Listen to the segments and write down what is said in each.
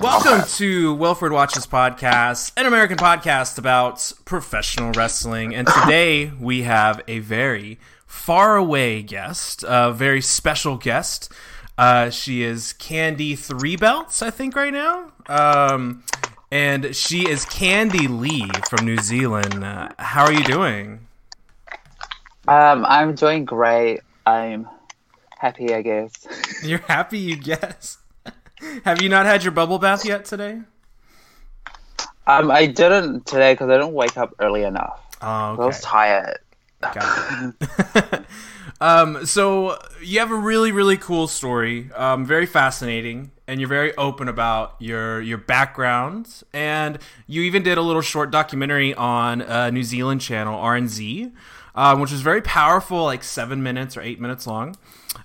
Welcome to Wilford Watches Podcast, an American podcast about professional wrestling. And today we have a very far away guest, a very special guest. Uh, she is Candy Three Belts, I think, right now. Um, and she is Candy Lee from New Zealand. Uh, how are you doing? Um, I'm doing great. I'm happy, I guess. You're happy, you guess. Have you not had your bubble bath yet today? Um, I didn't today because I didn't wake up early enough. Oh, I was tired. Um, so you have a really, really cool story, um, very fascinating, and you're very open about your your background, and you even did a little short documentary on a New Zealand channel RNZ, um, which was very powerful, like seven minutes or eight minutes long.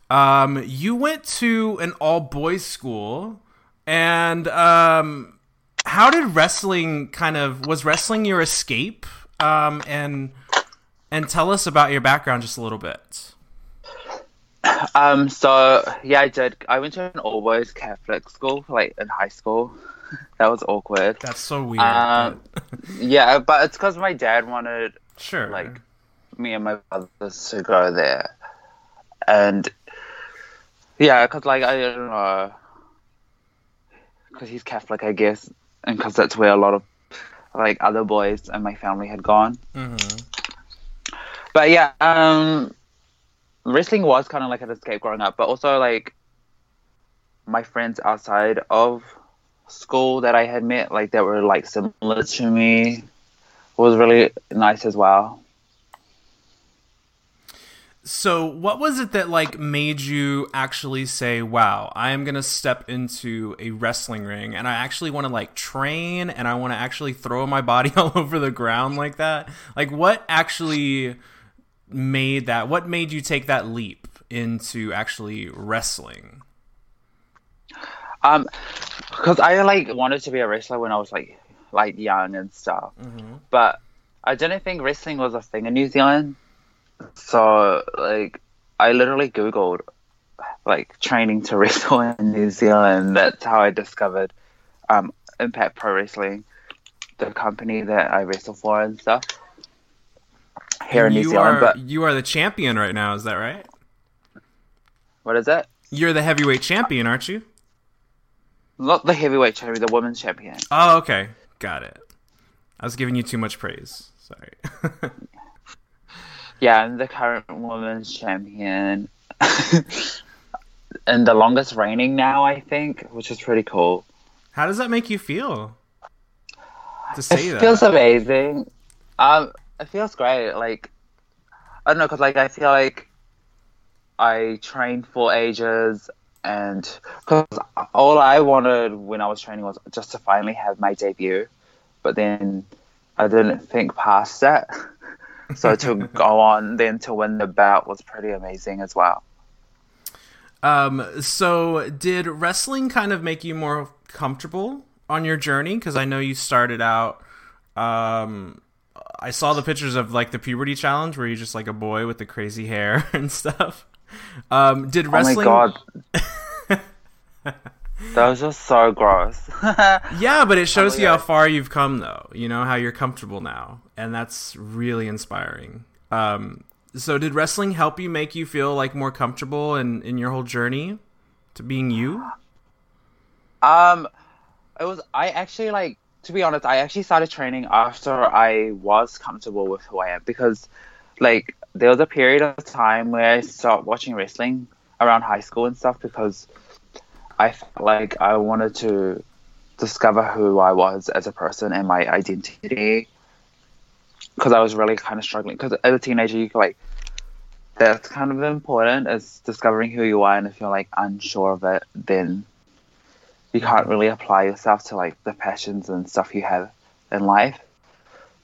Um, you went to an all boys school, and um, how did wrestling kind of was wrestling your escape? Um, and and tell us about your background just a little bit. Um, so yeah, I did. I went to an all boys Catholic school, like in high school. that was awkward. That's so weird. Um, yeah, but it's because my dad wanted sure. like me and my brothers to go there, and yeah, because like I don't know, because he's Catholic, I guess, and because that's where a lot of like other boys and my family had gone. Mhm. But yeah, um, wrestling was kind of like an escape growing up, but also like my friends outside of school that I had met, like that were like similar to me, was really nice as well. So, what was it that like made you actually say, "Wow, I am going to step into a wrestling ring and I actually want to like train and I want to actually throw my body all over the ground like that?" Like what actually made that? What made you take that leap into actually wrestling? Um, because I like wanted to be a wrestler when I was like like young and stuff, but I didn't think wrestling was a thing in New Zealand. So like I literally googled like training to wrestle in New Zealand. That's how I discovered um, Impact Pro Wrestling, the company that I wrestle for and stuff here in New Zealand. are But you are the champion right now, is that right? what is that? You're the heavyweight champion, aren't you? Not the heavyweight champion, the women's champion. Oh, okay. Got it. I was giving you too much praise. Sorry. Yeah, I'm the current women's champion. and the longest reigning now, I think, which is pretty cool. How does that make you feel? To say it that. feels amazing. Um, it feels great. Like, I don't know, because like I feel like I trained for ages, and because all I wanted when I was training was just to finally have my debut, but then I didn't think past that. So to go on then to win the bout was pretty amazing as well. Um, so did wrestling kind of make you more comfortable on your journey? Because I know you started out. Um, I saw the pictures of like the puberty challenge where you're just like a boy with the crazy hair and stuff. Um, did wrestling? Oh my god. that was just so gross. Yeah, but it shows Oh, you how far you've come, though. You know how you're comfortable now, and that's really inspiring. Um, so, did wrestling help you make you feel like more comfortable in in your whole journey to being you? um it was I actually like to be honest, I actually started training after I was comfortable with who I am because like there was a period of time where I stopped watching wrestling around high school and stuff because I felt like I wanted to discover who I was as a person and my identity because I was really kind of struggling. Because as a teenager, you like that's kind of important is discovering who you are, and if you're like unsure of it, then you can't really apply yourself to like the passions and stuff you have in life.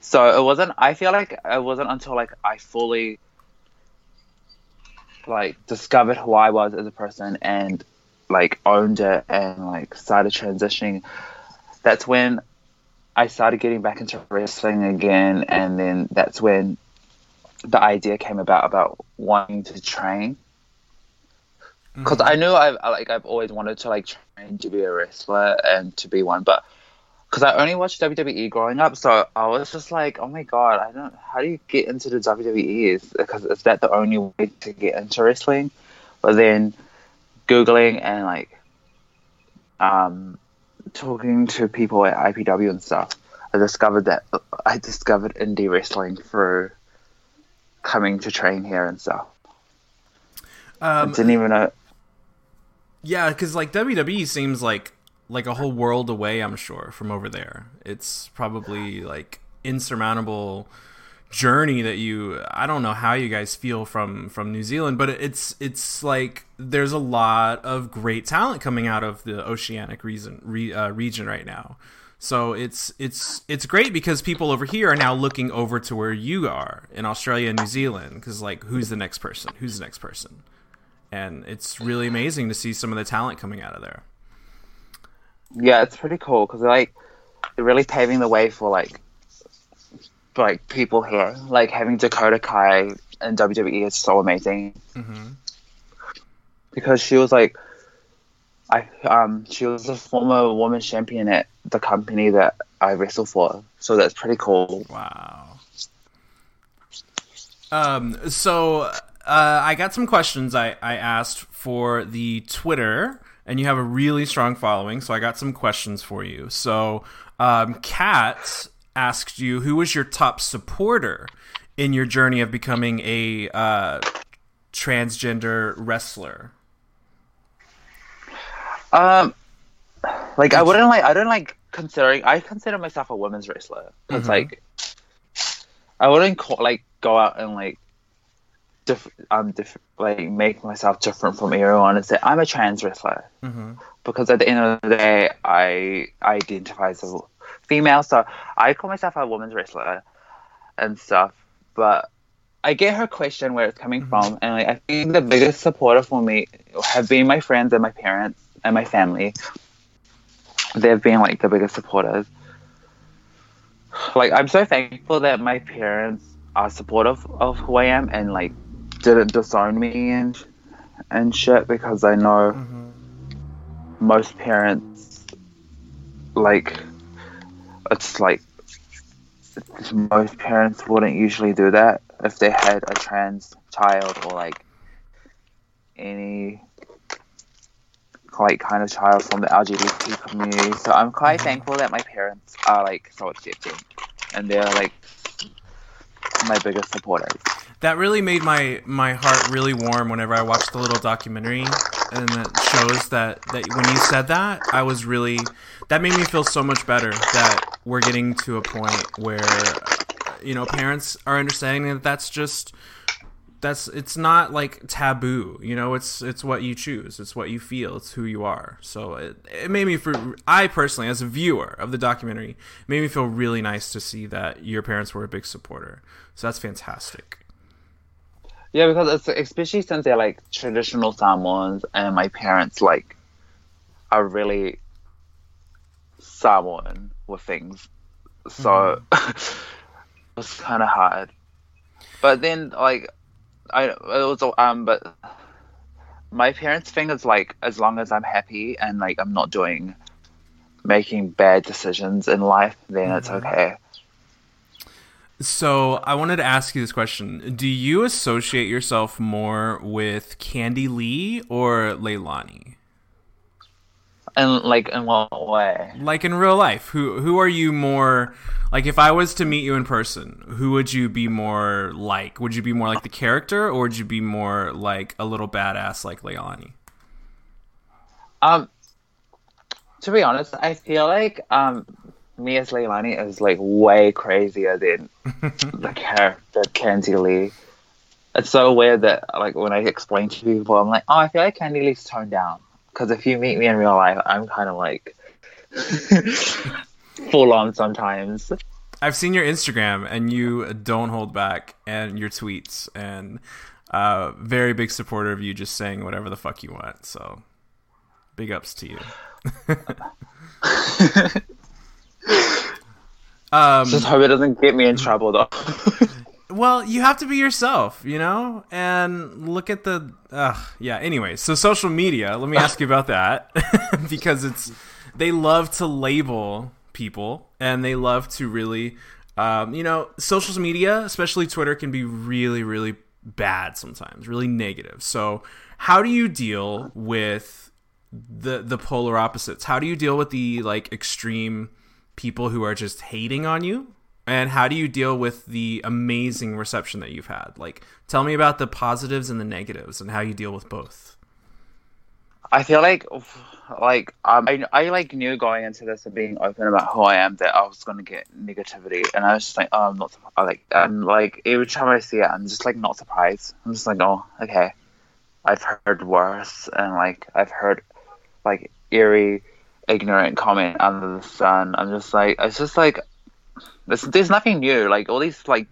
So it wasn't. I feel like it wasn't until like I fully like discovered who I was as a person and like owned it and like started transitioning. That's when I started getting back into wrestling again, and then that's when the idea came about about wanting to train. Because Mm-hmm. I knew I've like I've always wanted to like train to be a wrestler and to be one, but because I only watched WWE growing up, so I was just like, oh my god, I don't. How do you get into the WWE? Is because is that the only way to get into wrestling? But then googling and like um talking to people at IPW and stuff, I discovered that I discovered indie wrestling through coming to train here and stuff. I Um, didn't even know. yeah, because like WWE seems like like a whole world away. I'm sure from over there. It's probably like insurmountable journey that you I don't know how you guys feel from from New Zealand but it's it's like there's a lot of great talent coming out of the oceanic reason re, uh, region right now. So it's it's it's great because people over here are now looking over to where you are in Australia and New Zealand because like who's the next person? Who's the next person? And it's really amazing to see some of the talent coming out of there. Yeah, it's pretty cool because like they're really paving the way for like like people here. Like having Dakota Kai and WWE is so amazing hmm because she was like, I um she was a former women's champion at the company that I wrestle for, so that's pretty cool. Wow. Um, so uh, I got some questions I, I asked for the Twitter, and you have a really strong following, so I got some questions for you. So, um, Kat asked you who was your top supporter in your journey of becoming a uh, transgender wrestler. Um, like I wouldn't like I don't like considering I consider myself a women's wrestler because Mhm. like I wouldn't call, like go out and like diff- um diff- like make myself different from everyone and say I'm a trans wrestler Mm-hmm. because at the end of the day I identify as a female so I call myself a women's wrestler and stuff but I get her question where it's coming from and like, I think the biggest supporter for me have been my friends and my parents and my family. They've been like the biggest supporters. Like I'm so thankful that my parents are supportive of who I am and like didn't disown me and and shit because I know Mm-hmm. most parents like it's like most parents wouldn't usually do that if they had a trans child or like any like kind of child from the LGBT community. So I'm quite mm-hmm. thankful that my parents are like so accepting and they're like my biggest supporters. that really made my my heart really warm whenever I watched the little documentary, and it shows that that when you said that, I was really that made me feel so much better that we're getting to a point where uh, you know parents are understanding that that's just that's it's not like taboo you know? It's it's what you choose. It's what you feel. It's who you are. So it, it made me for i personally as a viewer of the documentary made me feel really nice to see that your parents were a big supporter. So that's fantastic. Yeah, because it's especially since they're like traditional Samoans and my parents like are really Samoan with things. So it's kind of hard. But then like I it was um but my parents thing is like as long as I'm happy and like I'm not doing making bad decisions in life then it's okay. So I wanted to ask you this question: Do you associate yourself more with Candy Lee or Leilani? And like in what way? Like in real life, who who are you more like? If I was to meet you in person, who would you be more like? Would you be more like the character, or would you be more like a little badass like Leilani? Um, to be honest, I feel like um, me as Leilani is like way crazier than the character Candy Lee. It's so weird that like when I explain to people, I'm like, oh, I feel like Candy Lee's toned down. Because if you meet me in real life, I'm kind of like full on sometimes. I've seen your Instagram and you don't hold back and your tweets and uh, very big supporter of you just saying whatever the fuck you want. So big ups to you. um, just hope it doesn't get me in trouble though. Well, you have to be yourself, you know, and look at the. Uh, yeah. Anyway, so social media. Let me ask you about that because it's they love to label people and they love to really um, you know social media especially twitter can be really really bad sometimes really negative so how do you deal with the the polar opposites how do you deal with the like extreme people who are just hating on you and how do you deal with the amazing reception that you've had? Like tell me about the positives and the negatives and how you deal with both. I feel like like um, I, I like knew going into this and being open about who I am that I was gonna get negativity, and I was just like, oh, I'm not I like I'm like every time I see it, I'm just like not surprised. I'm just like, oh, okay, I've heard worse, and like I've heard like eerie, ignorant comment under the sun. I'm just like, it's just like, there's, there's nothing new. Like all these like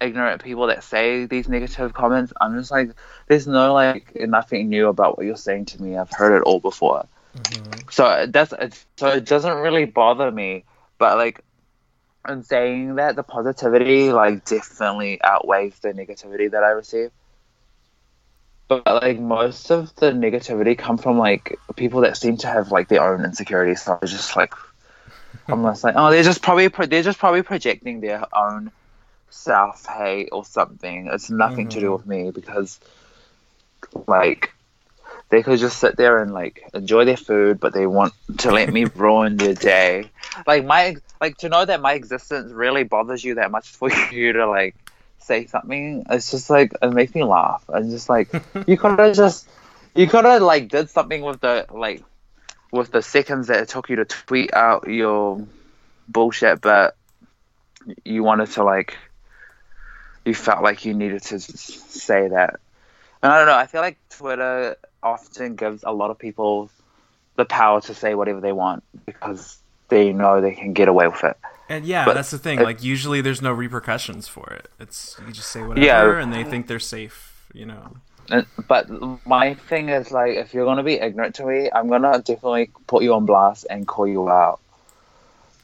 ignorant people that say these negative comments, I'm just like, there's no like nothing new about what you're saying to me. I've heard it all before. Mm-hmm. So that's so it doesn't really bother me. But like, in saying that, the positivity like definitely outweighs the negativity that I receive. But like most of the negativity come from like people that seem to have like their own insecurities. So I just like, I'm just like, oh, they're just probably pro- they're just probably projecting their own self hate or something. It's nothing mm-hmm. to do mm-hmm. with me because, like, they could just sit there and like enjoy their food, but they want to let me ruin their day. Like my like to know that my existence really bothers you that much for you to like say something. It's just like it makes me laugh. And just like you could have just you could have like did something with the like with the seconds that it took you to tweet out your bullshit, but you wanted to like you felt like you needed to say that. And I don't know. I feel like Twitter often gives a lot of people the power to say whatever they want because they know they can get away with it. And yeah, but that's the thing. It, like usually, there's no repercussions for it. It's you just say whatever, yeah, and they think they're safe. You know. But my thing is like, if you're gonna be ignorant to me, I'm gonna definitely put you on blast and call you out.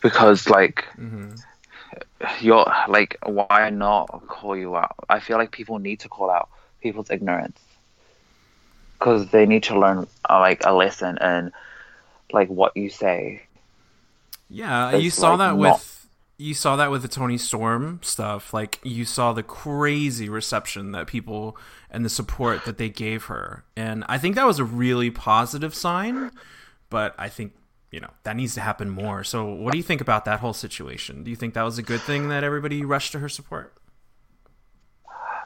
Because like. Mm-hmm. you're like why not call you out? I feel like people need to call out people's ignorance. Because they need to learn uh, like a lesson and like what you say. Yeah you saw like, that with not... you saw that with the Toni Storm stuff like you saw the crazy reception that people and the support that they gave her and i think that was a really positive sign but i think you know that needs to happen more. So, what do you think about that whole situation? Do you think that was a good thing that everybody rushed to her support?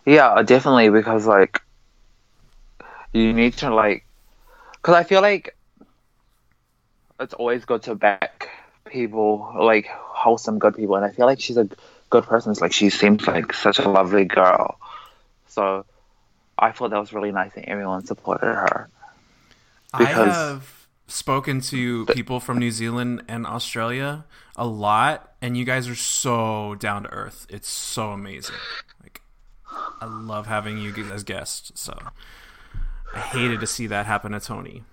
Yeah, definitely because like you need to like because I feel like it's always good to back people like wholesome good people, and I feel like she's a good person. It's like she seems like such a lovely girl, so I thought that was really nice that everyone supported her. I have spoken to people from New Zealand and Australia a lot, and you guys are so down to earth. It's so amazing. Like, I love having you as guests. So, I hated to see that happen to Toni.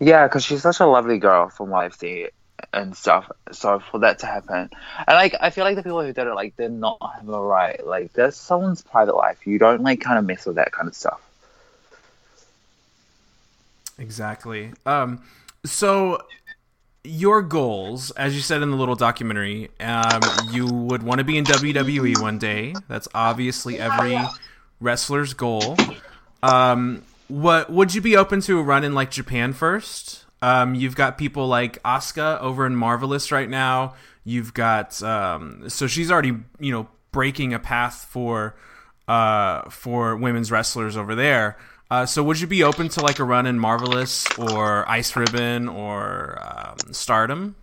Yeah, because she's such a lovely girl from what I've seen and stuff. So for that to happen, and like I feel like the people who did it, like they're not having a right. Like that's someone's private life. You don't like kind of mess with that kind of stuff. Exactly. Um, so your goals, as you said in the little documentary, um, you would want to be in WWE one day. That's obviously every wrestler's goal. Um, what would you be open to a run in like Japan first? Um, you've got people like Asuka over in Marvelous right now. You've got um, so she's already you know breaking a path for uh, for women's wrestlers over there. Uh, so would you be open to like a run in Marvelous or Ice Ribbon or um, Stardom?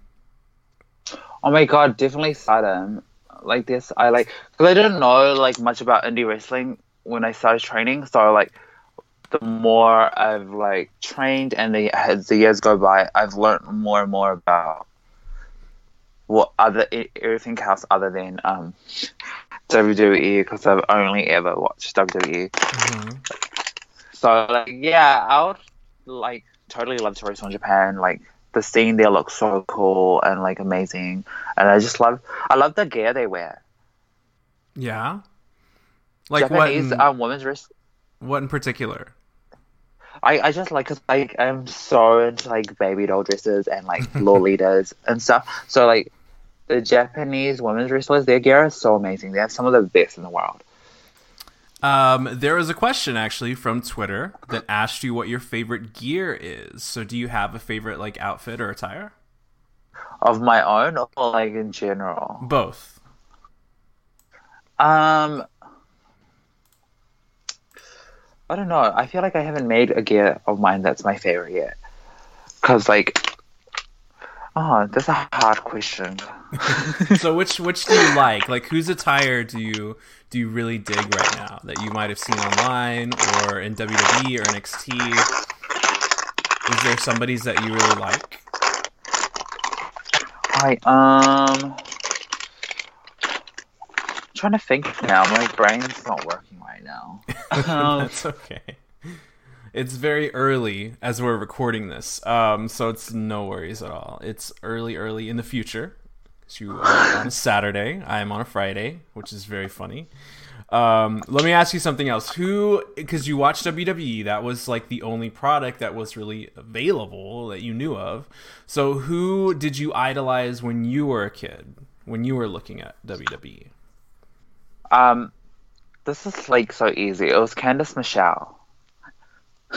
Oh my god, definitely Stardom. Like this, I like because I didn't know like much about indie wrestling when I started training. So like the more I've like trained and the as the years go by, I've learned more and more about what other everything else other than um, WWE because I've only ever watched WWE. So like yeah, I would like totally love to wrestle in Japan. Like the scene there looks so cool and like amazing, and I just love I love the gear they wear. Yeah. Like what? Japanese In, um, women's wrestling. What in particular? I, I just like cause like I'm so into like baby doll dresses and like lolitas and stuff. So like the Japanese women's wrestlers, their gear is so amazing. They have some of the best in the world. Um, there was a question actually from Twitter that asked you what your favorite gear is. So, do you have a favorite like outfit or attire? Of my own or like in general. Both. Um, I don't know. I feel like I haven't made a gear of mine that's my favorite yet. Cause like, oh, that's a hard question. so, which which do you like? Like, whose attire do you do you really dig right now that you might have seen online or in WWE or NXT? Is there somebody's that you really like? I um, trying to think now. My brain's not working right now. That's okay. It's very early as we're recording this, um, so it's no worries at all. It's early, early in the future. You are on a Saturday. I am on a Friday, which is very funny. Um, let me ask you something else. Who, because you watched WWE, that was like the only product that was really available that you knew of. So, who did you idolize when you were a kid? When you were looking at? WWE? Um, this is like so easy. It was Candice Michelle.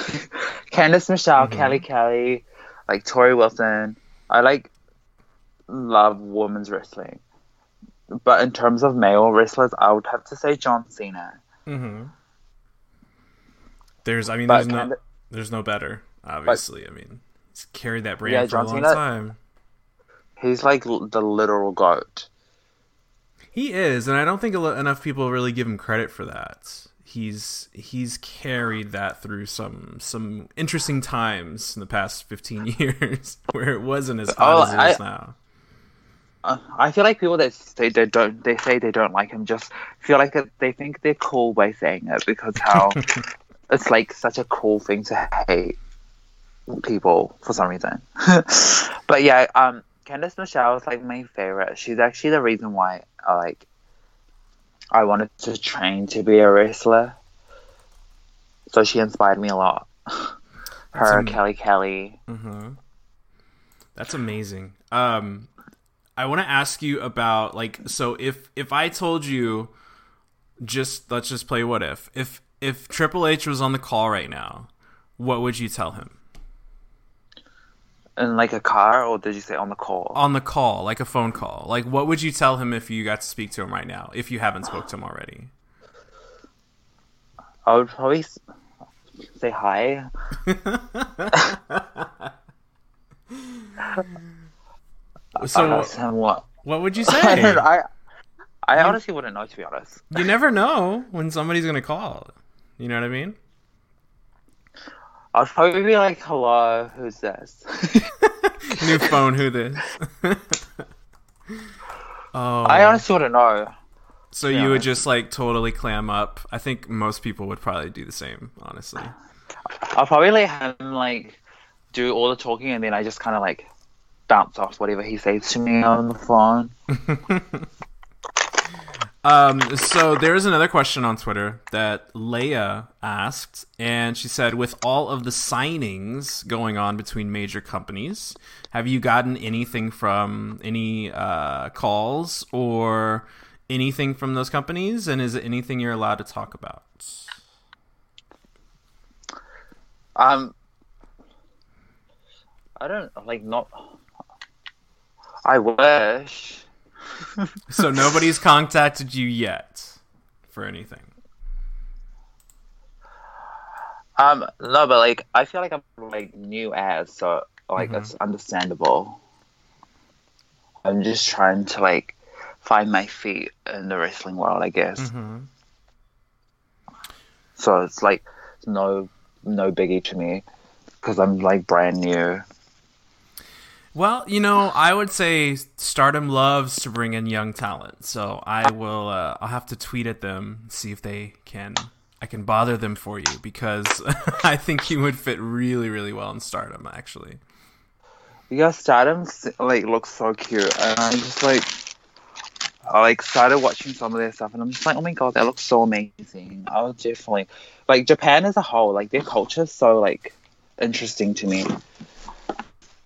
Candice Michelle, Kelly Kelly, like Torrie Wilson. I like love women's wrestling. But in terms of male wrestlers, I would have to say John Cena. Mm-hmm. There's, I mean, But there's no, there's no better. Obviously, I mean, he's carried that brand Yeah, for John a long Cena- time. He's like the literal goat. He is, and I don't think enough people really give him credit for that. He's he's carried that through some some interesting times in the past 15 years where it wasn't as hot Oh, as it is I- now. Uh, I feel like people that say they don't, they say they don't like him, just feel like they think they're cool by saying it because how it's like such a cool thing to hate people for some reason. but yeah, um, Candice Michelle is like my favorite. She's actually the reason why I like I wanted to train to be a wrestler. So she inspired me a lot. Her, am- Kelly Kelly. hmm That's amazing. Um, I want to ask you about like so if if I told you just let's just play what if if if Triple H was on the call right now, what would you tell him In like a car, or did you say on the call? on the call, like a phone call? Like what would you tell him if you got to speak to him right now if you haven't spoke to him already? I would probably say hi. So what. what would you say? I, I honestly wouldn't know to be honest. you never know when somebody's gonna call. You know what I mean? I'd probably be like, "Hello, who's this?" New phone, who this? oh, I honestly wouldn't know. so you would just like totally clam up. I think most people would probably do the same, honestly. I'll probably let him like do all the talking, and then I just kind of like bounce off whatever he says to me on the phone. Um, so there's another question on Twitter that Leia asked, and she said, "With all of the signings going on between major companies, have you gotten anything from any uh, calls or anything from those companies? And is it anything you're allowed to talk about?" Um, I don't like not. I wish. So nobody's contacted you yet for anything. Um, no, but like I feel like I'm like new as, so like Mhm. that's understandable. I'm just trying to like find my feet in the wrestling world, I guess. hmm So it's like no no biggie to me because I'm like brand new. Well, you know, I would say Stardom loves to bring in young talent, so I will. Uh, I'll have to tweet at them, see if they can. I can bother them for you because I think you would fit really, really well in Stardom. Actually, Yeah, Stardom like looks so cute, and I just like I like started watching some of their stuff, and I'm just like, oh my god, that looks so amazing. I would definitely like Japan as a whole, like their culture is so like interesting to me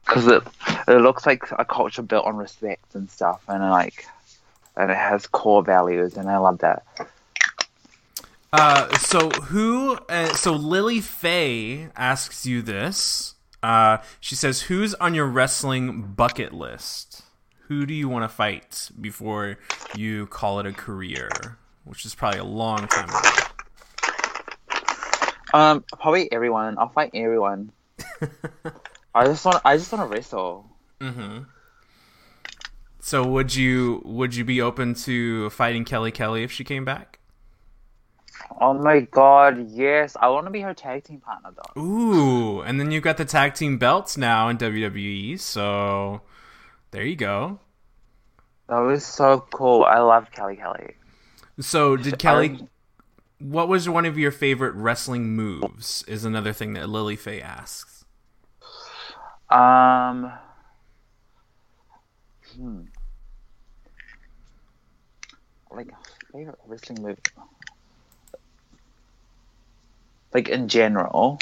because it it looks like a culture built on respect and stuff, and like and it has core values, and I love that. Uh, so who? Uh, so Lily Faye asks you this. Uh, she says, "Who's on your wrestling bucket list? Who do you want to fight before you call it a career?" Which is probably a long time ago. Um, probably everyone. I'll fight everyone. I just want I just want to wrestle. Mm-hmm. So would you would you be open to fighting Kelly Kelly if she came back? Oh my god, yes! I want to be her tag team partner though. Ooh, and then you've got the tag team belts now in WWE, so there you go. That was so cool. I love Kelly Kelly. So did Kelly? What was one of your favorite wrestling moves? Is another thing that Lily Faye asks. Um. Hmm. Like favorite wrestling move. Like in general,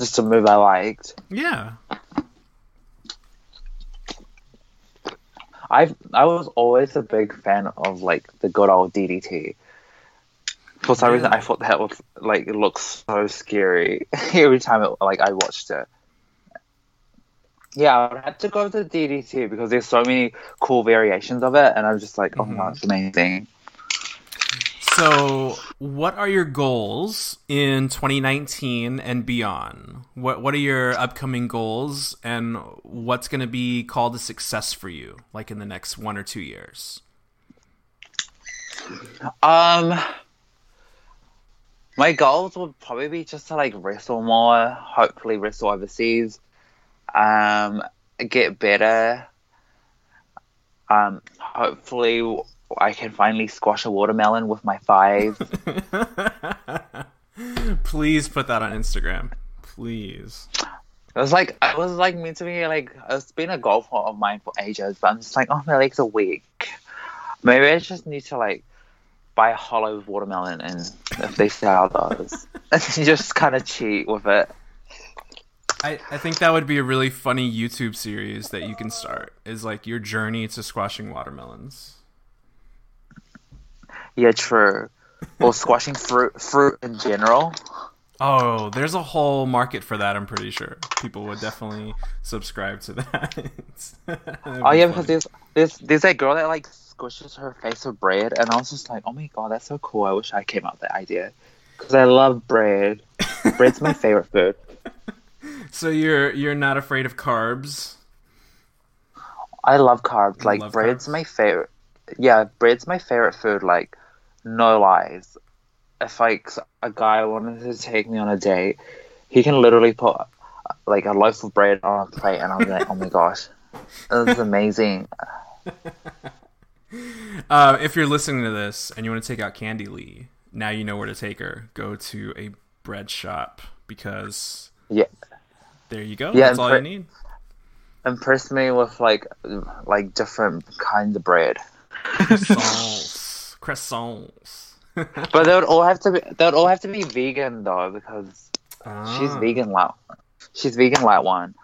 just a move I liked. Yeah. I I was always a big fan of like the good old DDT. For some reason, I thought that was like it looks so scary every time it, like I watched it. Yeah, I had to go to DDT because there's so many cool variations of it, and I'm just like, oh my it's amazing. So, what are your goals in 2019 and beyond? What What are your upcoming goals, and what's going to be called a success for you, like in the next one or two years? Um, my goals would probably be just to like wrestle more, hopefully wrestle overseas, um, get better. Um, hopefully I can finally squash a watermelon with my thighs. Please put that on Instagram. Please. It was like it was like meant to be like it's been a goal for, of mine for ages, but I'm just like, oh my legs are weak. Maybe I just need to like buy a hollow watermelon and if they sell those, and just kind of cheat with it. I, I think that would be a really funny YouTube series that you can start. Is like your journey to squashing watermelons. Yeah, true. Or squashing fruit, fruit in general. Oh, there's a whole market for that. I'm pretty sure people would definitely subscribe to that. oh yeah, because there's there's there's that girl that like squishes her face with bread, and I was just like, oh my god, that's so cool. I wish I came up with that idea because I love bread. Bread's my favorite food. So you're you're not afraid of carbs? I love carbs. Like love bread's carbs? my favorite. Yeah, bread's my favorite food. Like no lies. If like a guy wanted to take me on a date, he can literally put like a loaf of bread on a plate, and I'm like, oh my gosh, this is amazing. Uh, if you're listening to this and you want to take out Candy Lee, now you know where to take her. Go to a bread shop because Yeah, there you go. Yeah, That's all you need. impress me with like like different kinds of bread. Croissants. Croissants. But they would all have to be they would all have to be vegan though because she's Ah. vegan like she's vegan like one.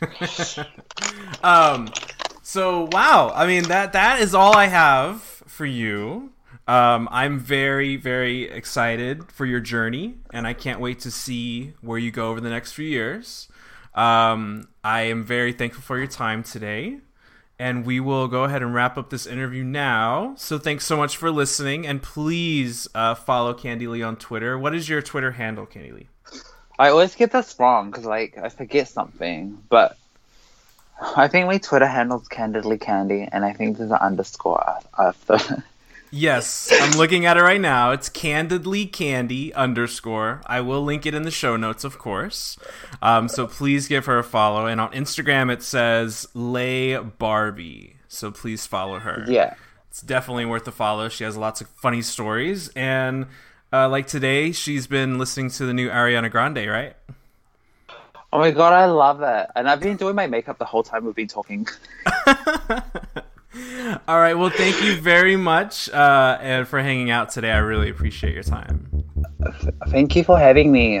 um so wow i mean that that is all i have for you um i'm very very excited for your journey and i can't wait to see where you go over the next few years. Um i am very thankful for your time today and we will go ahead and wrap up this interview now. So thanks so much for listening and please uh, follow candy lee on twitter. What is your twitter handle candy lee? I always get this wrong because like I forget something, but I think my Twitter handle's candidly candy, and I think there's an underscore after. Yes, I'm looking at it right now. It's candidly candy underscore. I will link it in the show notes, of course. Um, so please give her a follow. And on Instagram, it says Lay Barbie. So please follow her. Yeah. It's definitely worth a follow. She has lots of funny stories. And uh, like today, she's been listening to the new Ariana Grande, right? Oh my god, I love it. And I've been doing my makeup the whole time we've been talking. All right. Well, thank you very much uh, and for hanging out today. I really appreciate your time. Thank you for having me.